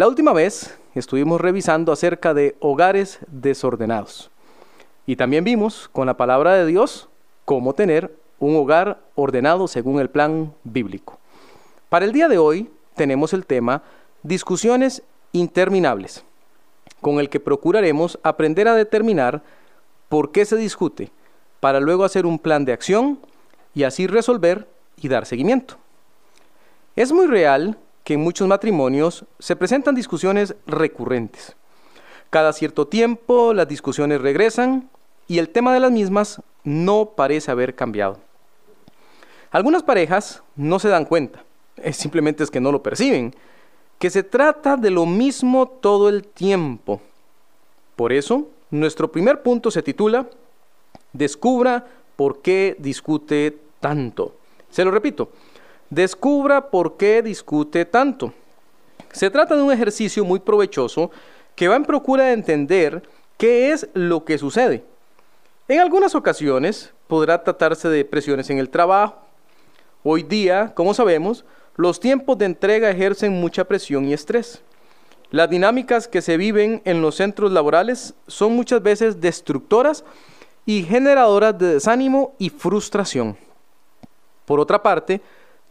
La última vez estuvimos revisando acerca de hogares desordenados. Y también vimos con la palabra de Dios cómo tener un hogar ordenado según el plan bíblico. Para el día de hoy tenemos el tema discusiones interminables, con el que procuraremos aprender a determinar por qué se discute, para luego hacer un plan de acción y así resolver y dar seguimiento. Es muy real que en muchos matrimonios se presentan discusiones recurrentes. Cada cierto tiempo las discusiones regresan y el tema de las mismas no parece haber cambiado. Algunas parejas no se dan cuenta, simplemente es que no lo perciben, que se trata de lo mismo todo el tiempo. Por eso, nuestro primer punto se titula Descubra por qué discute tanto. Se lo repito, descubra por qué discute tanto. Se trata de un ejercicio muy provechoso que va en procura de entender qué es lo que sucede. En algunas ocasiones podrá tratarse de presiones en el trabajo. Hoy día, como sabemos, los tiempos de entrega ejercen mucha presión y estrés. Las dinámicas que se viven en los centros laborales son muchas veces destructoras y generadoras de desánimo y frustración. Por otra parte,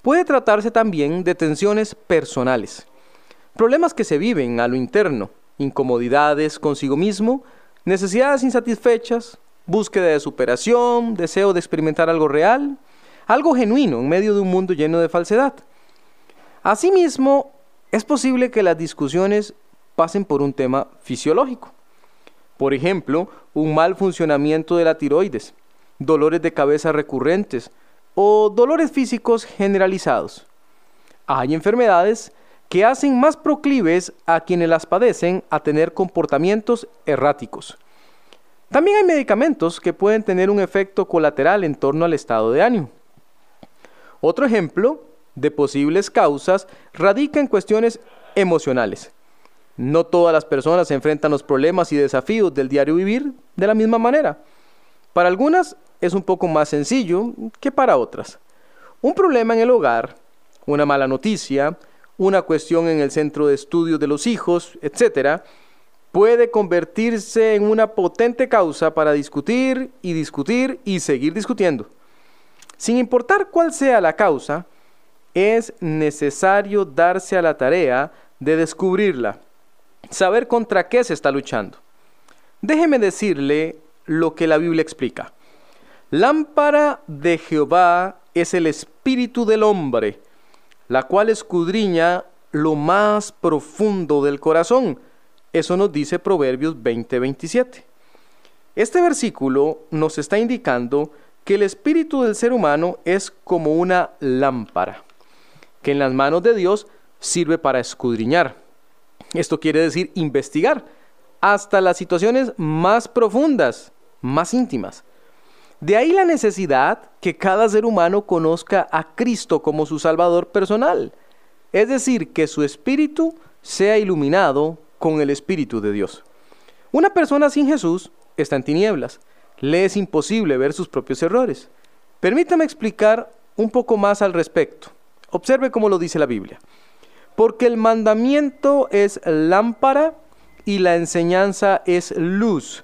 puede tratarse también de tensiones personales, problemas que se viven a lo interno, incomodidades consigo mismo, necesidades insatisfechas, búsqueda de superación, deseo de experimentar algo real, algo genuino en medio de un mundo lleno de falsedad. Asimismo, es posible que las discusiones pasen por un tema fisiológico. Por ejemplo, un mal funcionamiento de la tiroides, dolores de cabeza recurrentes, o dolores físicos generalizados. Hay enfermedades que hacen más proclives a quienes las padecen a tener comportamientos erráticos. También hay medicamentos que pueden tener un efecto colateral en torno al estado de ánimo. Otro ejemplo de posibles causas radica en cuestiones emocionales. No todas las personas enfrentan los problemas y desafíos del diario vivir de la misma manera. Para algunas es un poco más sencillo que para otras. Un problema en el hogar, una mala noticia, una cuestión en el centro de estudios de los hijos, etc., puede convertirse en una potente causa para discutir y discutir y seguir discutiendo. Sin importar cuál sea la causa, es necesario darse a la tarea de descubrirla, saber contra qué se está luchando. Déjeme decirle lo que la Biblia explica. Lámpara de Jehová es el espíritu del hombre, la cual escudriña lo más profundo del corazón. Eso nos dice Proverbios 20:27. Este versículo nos está indicando que el espíritu del ser humano es como una lámpara, que en las manos de Dios sirve para escudriñar. Esto quiere decir investigar hasta las situaciones más profundas, más íntimas. De ahí la necesidad que cada ser humano conozca a Cristo como su Salvador personal, es decir, que su espíritu sea iluminado con el Espíritu de Dios. Una persona sin Jesús está en tinieblas, le es imposible ver sus propios errores. Permítame explicar un poco más al respecto. Observe cómo lo dice la Biblia. Porque el mandamiento es lámpara y la enseñanza es luz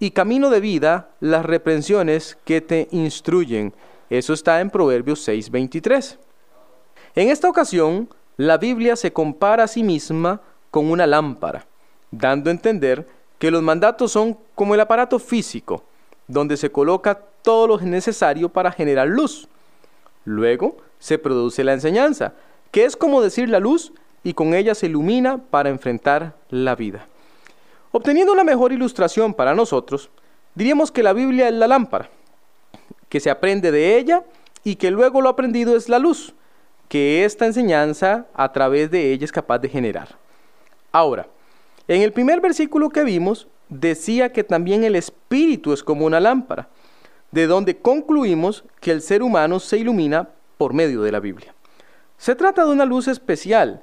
y camino de vida las reprensiones que te instruyen. Eso está en Proverbios 6:23. En esta ocasión, la Biblia se compara a sí misma con una lámpara, dando a entender que los mandatos son como el aparato físico, donde se coloca todo lo necesario para generar luz. Luego se produce la enseñanza, que es como decir la luz y con ella se ilumina para enfrentar la vida. Obteniendo una mejor ilustración para nosotros, diríamos que la Biblia es la lámpara, que se aprende de ella y que luego lo aprendido es la luz, que esta enseñanza a través de ella es capaz de generar. Ahora, en el primer versículo que vimos, decía que también el espíritu es como una lámpara, de donde concluimos que el ser humano se ilumina por medio de la Biblia. Se trata de una luz especial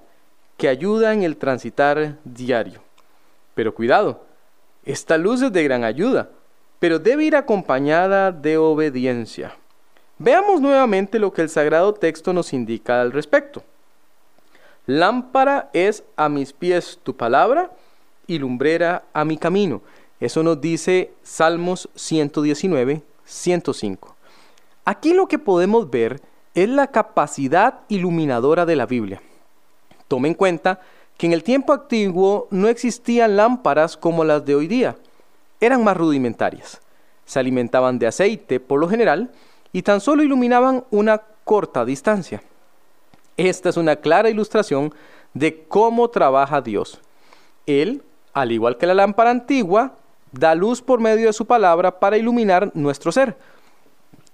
que ayuda en el transitar diario. Pero cuidado, esta luz es de gran ayuda, pero debe ir acompañada de obediencia. Veamos nuevamente lo que el sagrado texto nos indica al respecto. Lámpara es a mis pies tu palabra y lumbrera a mi camino. Eso nos dice Salmos 119, 105. Aquí lo que podemos ver es la capacidad iluminadora de la Biblia. Tome en cuenta que en el tiempo antiguo no existían lámparas como las de hoy día. Eran más rudimentarias. Se alimentaban de aceite por lo general y tan solo iluminaban una corta distancia. Esta es una clara ilustración de cómo trabaja Dios. Él, al igual que la lámpara antigua, da luz por medio de su palabra para iluminar nuestro ser.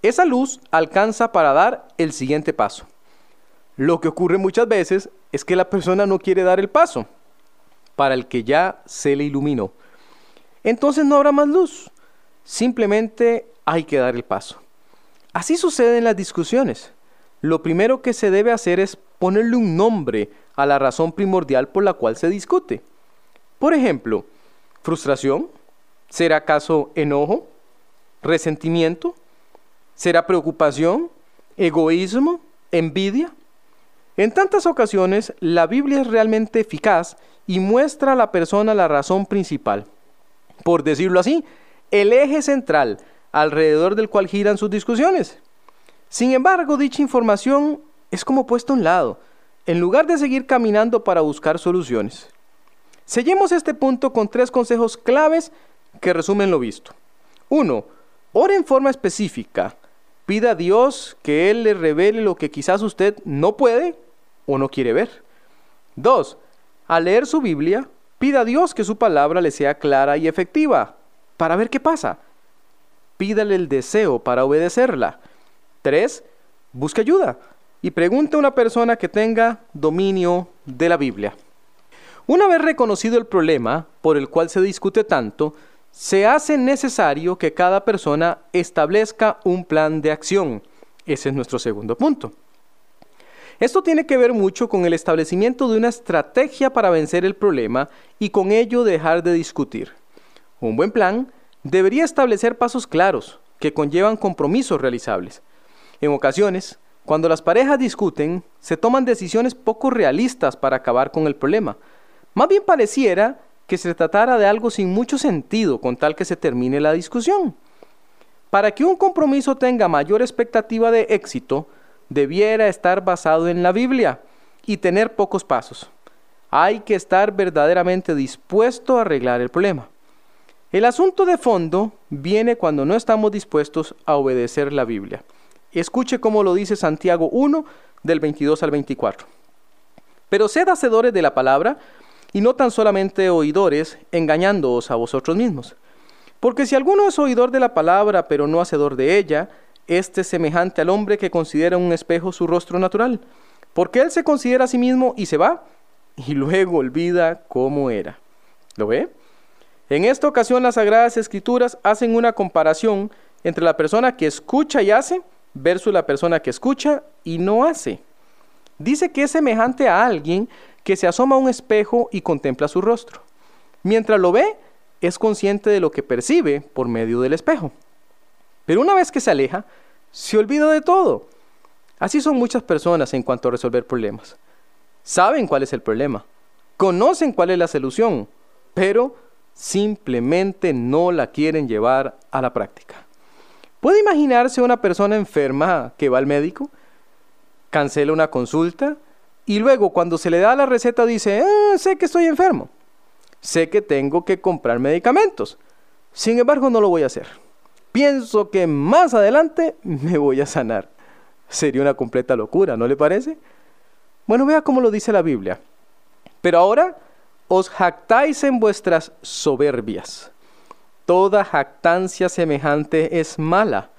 Esa luz alcanza para dar el siguiente paso. Lo que ocurre muchas veces es que la persona no quiere dar el paso para el que ya se le iluminó. Entonces no habrá más luz. Simplemente hay que dar el paso. Así sucede en las discusiones. Lo primero que se debe hacer es ponerle un nombre a la razón primordial por la cual se discute. Por ejemplo, frustración, ¿será acaso enojo? ¿Resentimiento? ¿Será preocupación? ¿Egoísmo? ¿Envidia? En tantas ocasiones, la Biblia es realmente eficaz y muestra a la persona la razón principal. Por decirlo así, el eje central alrededor del cual giran sus discusiones. Sin embargo, dicha información es como puesta a un lado, en lugar de seguir caminando para buscar soluciones. Seguimos este punto con tres consejos claves que resumen lo visto. 1. Ore en forma específica. Pida a Dios que Él le revele lo que quizás usted no puede o no quiere ver. 2. Al leer su Biblia, pida a Dios que su palabra le sea clara y efectiva para ver qué pasa. Pídale el deseo para obedecerla. 3. Busque ayuda y pregunte a una persona que tenga dominio de la Biblia. Una vez reconocido el problema por el cual se discute tanto, se hace necesario que cada persona establezca un plan de acción. Ese es nuestro segundo punto. Esto tiene que ver mucho con el establecimiento de una estrategia para vencer el problema y con ello dejar de discutir. Un buen plan debería establecer pasos claros que conllevan compromisos realizables. En ocasiones, cuando las parejas discuten, se toman decisiones poco realistas para acabar con el problema. Más bien pareciera que se tratara de algo sin mucho sentido con tal que se termine la discusión. Para que un compromiso tenga mayor expectativa de éxito, debiera estar basado en la Biblia y tener pocos pasos. Hay que estar verdaderamente dispuesto a arreglar el problema. El asunto de fondo viene cuando no estamos dispuestos a obedecer la Biblia. Escuche cómo lo dice Santiago 1 del 22 al 24. Pero sed hacedores de la palabra y no tan solamente oidores, engañándoos a vosotros mismos. Porque si alguno es oidor de la palabra, pero no hacedor de ella, este es semejante al hombre que considera un espejo su rostro natural, porque él se considera a sí mismo y se va, y luego olvida cómo era. ¿Lo ve? En esta ocasión las Sagradas Escrituras hacen una comparación entre la persona que escucha y hace versus la persona que escucha y no hace. Dice que es semejante a alguien que se asoma a un espejo y contempla su rostro. Mientras lo ve, es consciente de lo que percibe por medio del espejo. Pero una vez que se aleja, se olvida de todo. Así son muchas personas en cuanto a resolver problemas. Saben cuál es el problema, conocen cuál es la solución, pero simplemente no la quieren llevar a la práctica. ¿Puede imaginarse una persona enferma que va al médico, cancela una consulta y luego cuando se le da la receta dice, ah, sé que estoy enfermo, sé que tengo que comprar medicamentos, sin embargo no lo voy a hacer. Pienso que más adelante me voy a sanar. Sería una completa locura, ¿no le parece? Bueno, vea cómo lo dice la Biblia. Pero ahora os jactáis en vuestras soberbias. Toda jactancia semejante es mala,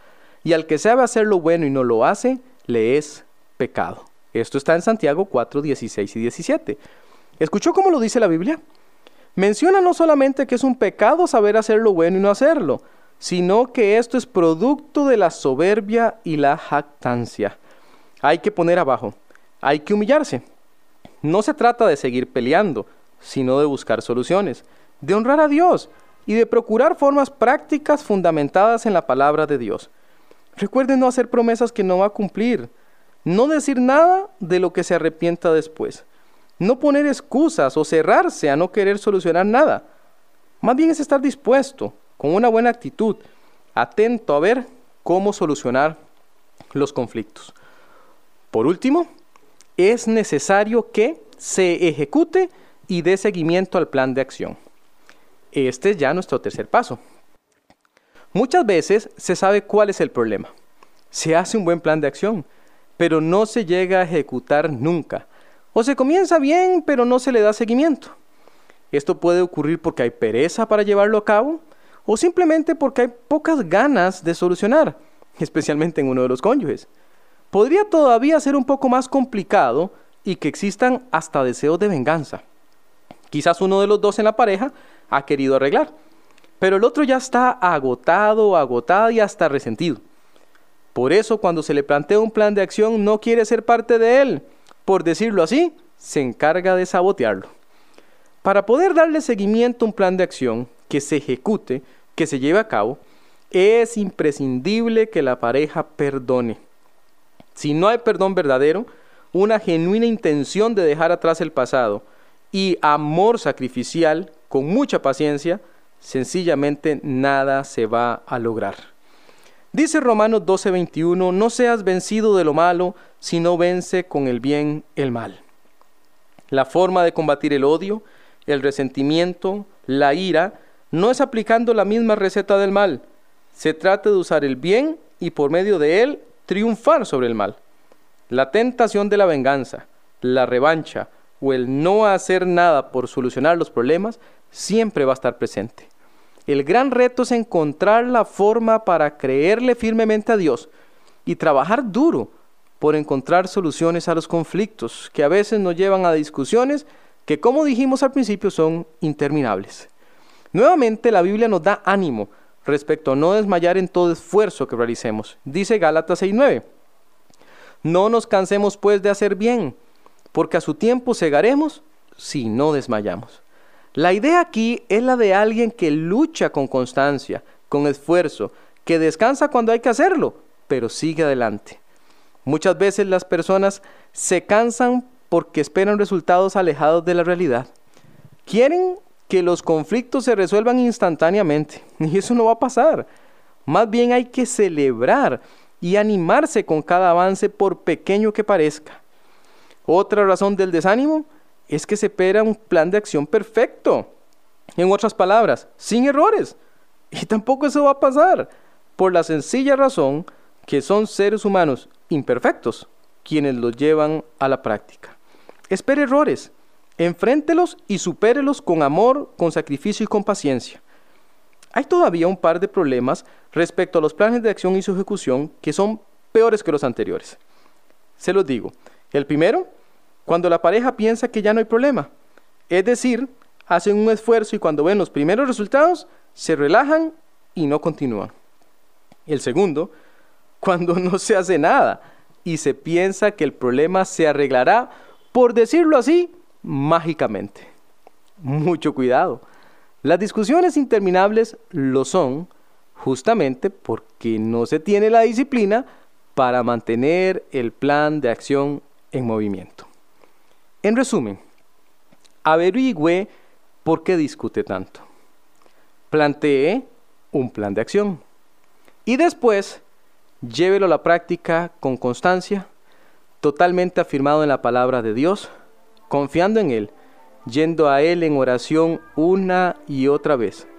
y al que sabe hacer lo bueno y no lo hace, le es pecado. Esto está en Santiago 4, 16 y 17. ¿Escuchó cómo lo dice la Biblia? Menciona no solamente que es un pecado saber hacer lo bueno y no hacerlo, sino que esto es producto de la soberbia y la jactancia. Hay que poner abajo, hay que humillarse. No se trata de seguir peleando, sino de buscar soluciones, de honrar a Dios y de procurar formas prácticas fundamentadas en la palabra de Dios. Recuerden no hacer promesas que no va a cumplir. No decir nada de lo que se arrepienta después. no poner excusas o cerrarse a no querer solucionar nada. Más bien es estar dispuesto, con una buena actitud, atento a ver cómo solucionar los conflictos. Por último, es necesario que se ejecute y dé seguimiento al plan de acción. Este es ya nuestro tercer paso. Muchas veces se sabe cuál es el problema. Se hace un buen plan de acción, pero no se llega a ejecutar nunca. O se comienza bien, pero no se le da seguimiento. Esto puede ocurrir porque hay pereza para llevarlo a cabo o simplemente porque hay pocas ganas de solucionar, especialmente en uno de los cónyuges. Podría todavía ser un poco más complicado y que existan hasta deseos de venganza. Quizás uno de los dos en la pareja ha querido arreglar, pero el otro ya está agotado, agotada y hasta resentido. Por eso cuando se le plantea un plan de acción no quiere ser parte de él. Por decirlo así, se encarga de sabotearlo. Para poder darle seguimiento a un plan de acción que se ejecute, que se lleve a cabo, es imprescindible que la pareja perdone. Si no hay perdón verdadero, una genuina intención de dejar atrás el pasado y amor sacrificial con mucha paciencia, sencillamente nada se va a lograr. Dice Romanos 12:21, no seas vencido de lo malo, sino vence con el bien el mal. La forma de combatir el odio, el resentimiento, la ira, no es aplicando la misma receta del mal. Se trata de usar el bien y por medio de él triunfar sobre el mal. La tentación de la venganza, la revancha o el no hacer nada por solucionar los problemas siempre va a estar presente. El gran reto es encontrar la forma para creerle firmemente a Dios y trabajar duro por encontrar soluciones a los conflictos que a veces nos llevan a discusiones que, como dijimos al principio, son interminables. Nuevamente la Biblia nos da ánimo respecto a no desmayar en todo esfuerzo que realicemos. Dice Gálatas 6:9. No nos cansemos pues de hacer bien, porque a su tiempo segaremos si no desmayamos. La idea aquí es la de alguien que lucha con constancia, con esfuerzo, que descansa cuando hay que hacerlo, pero sigue adelante. Muchas veces las personas se cansan porque esperan resultados alejados de la realidad. Quieren que los conflictos se resuelvan instantáneamente y eso no va a pasar. Más bien hay que celebrar y animarse con cada avance por pequeño que parezca. Otra razón del desánimo es que se espera un plan de acción perfecto. En otras palabras, sin errores. Y tampoco eso va a pasar, por la sencilla razón que son seres humanos imperfectos quienes los llevan a la práctica. Espere errores, enfréntelos y supérelos con amor, con sacrificio y con paciencia. Hay todavía un par de problemas respecto a los planes de acción y su ejecución que son peores que los anteriores. Se los digo. El primero cuando la pareja piensa que ya no hay problema. Es decir, hacen un esfuerzo y cuando ven los primeros resultados, se relajan y no continúan. El segundo, cuando no se hace nada y se piensa que el problema se arreglará, por decirlo así, mágicamente. Mucho cuidado. Las discusiones interminables lo son justamente porque no se tiene la disciplina para mantener el plan de acción en movimiento. En resumen, averigüe por qué discute tanto. Plantee un plan de acción. Y después, llévelo a la práctica con constancia, totalmente afirmado en la palabra de Dios, confiando en Él, yendo a Él en oración una y otra vez,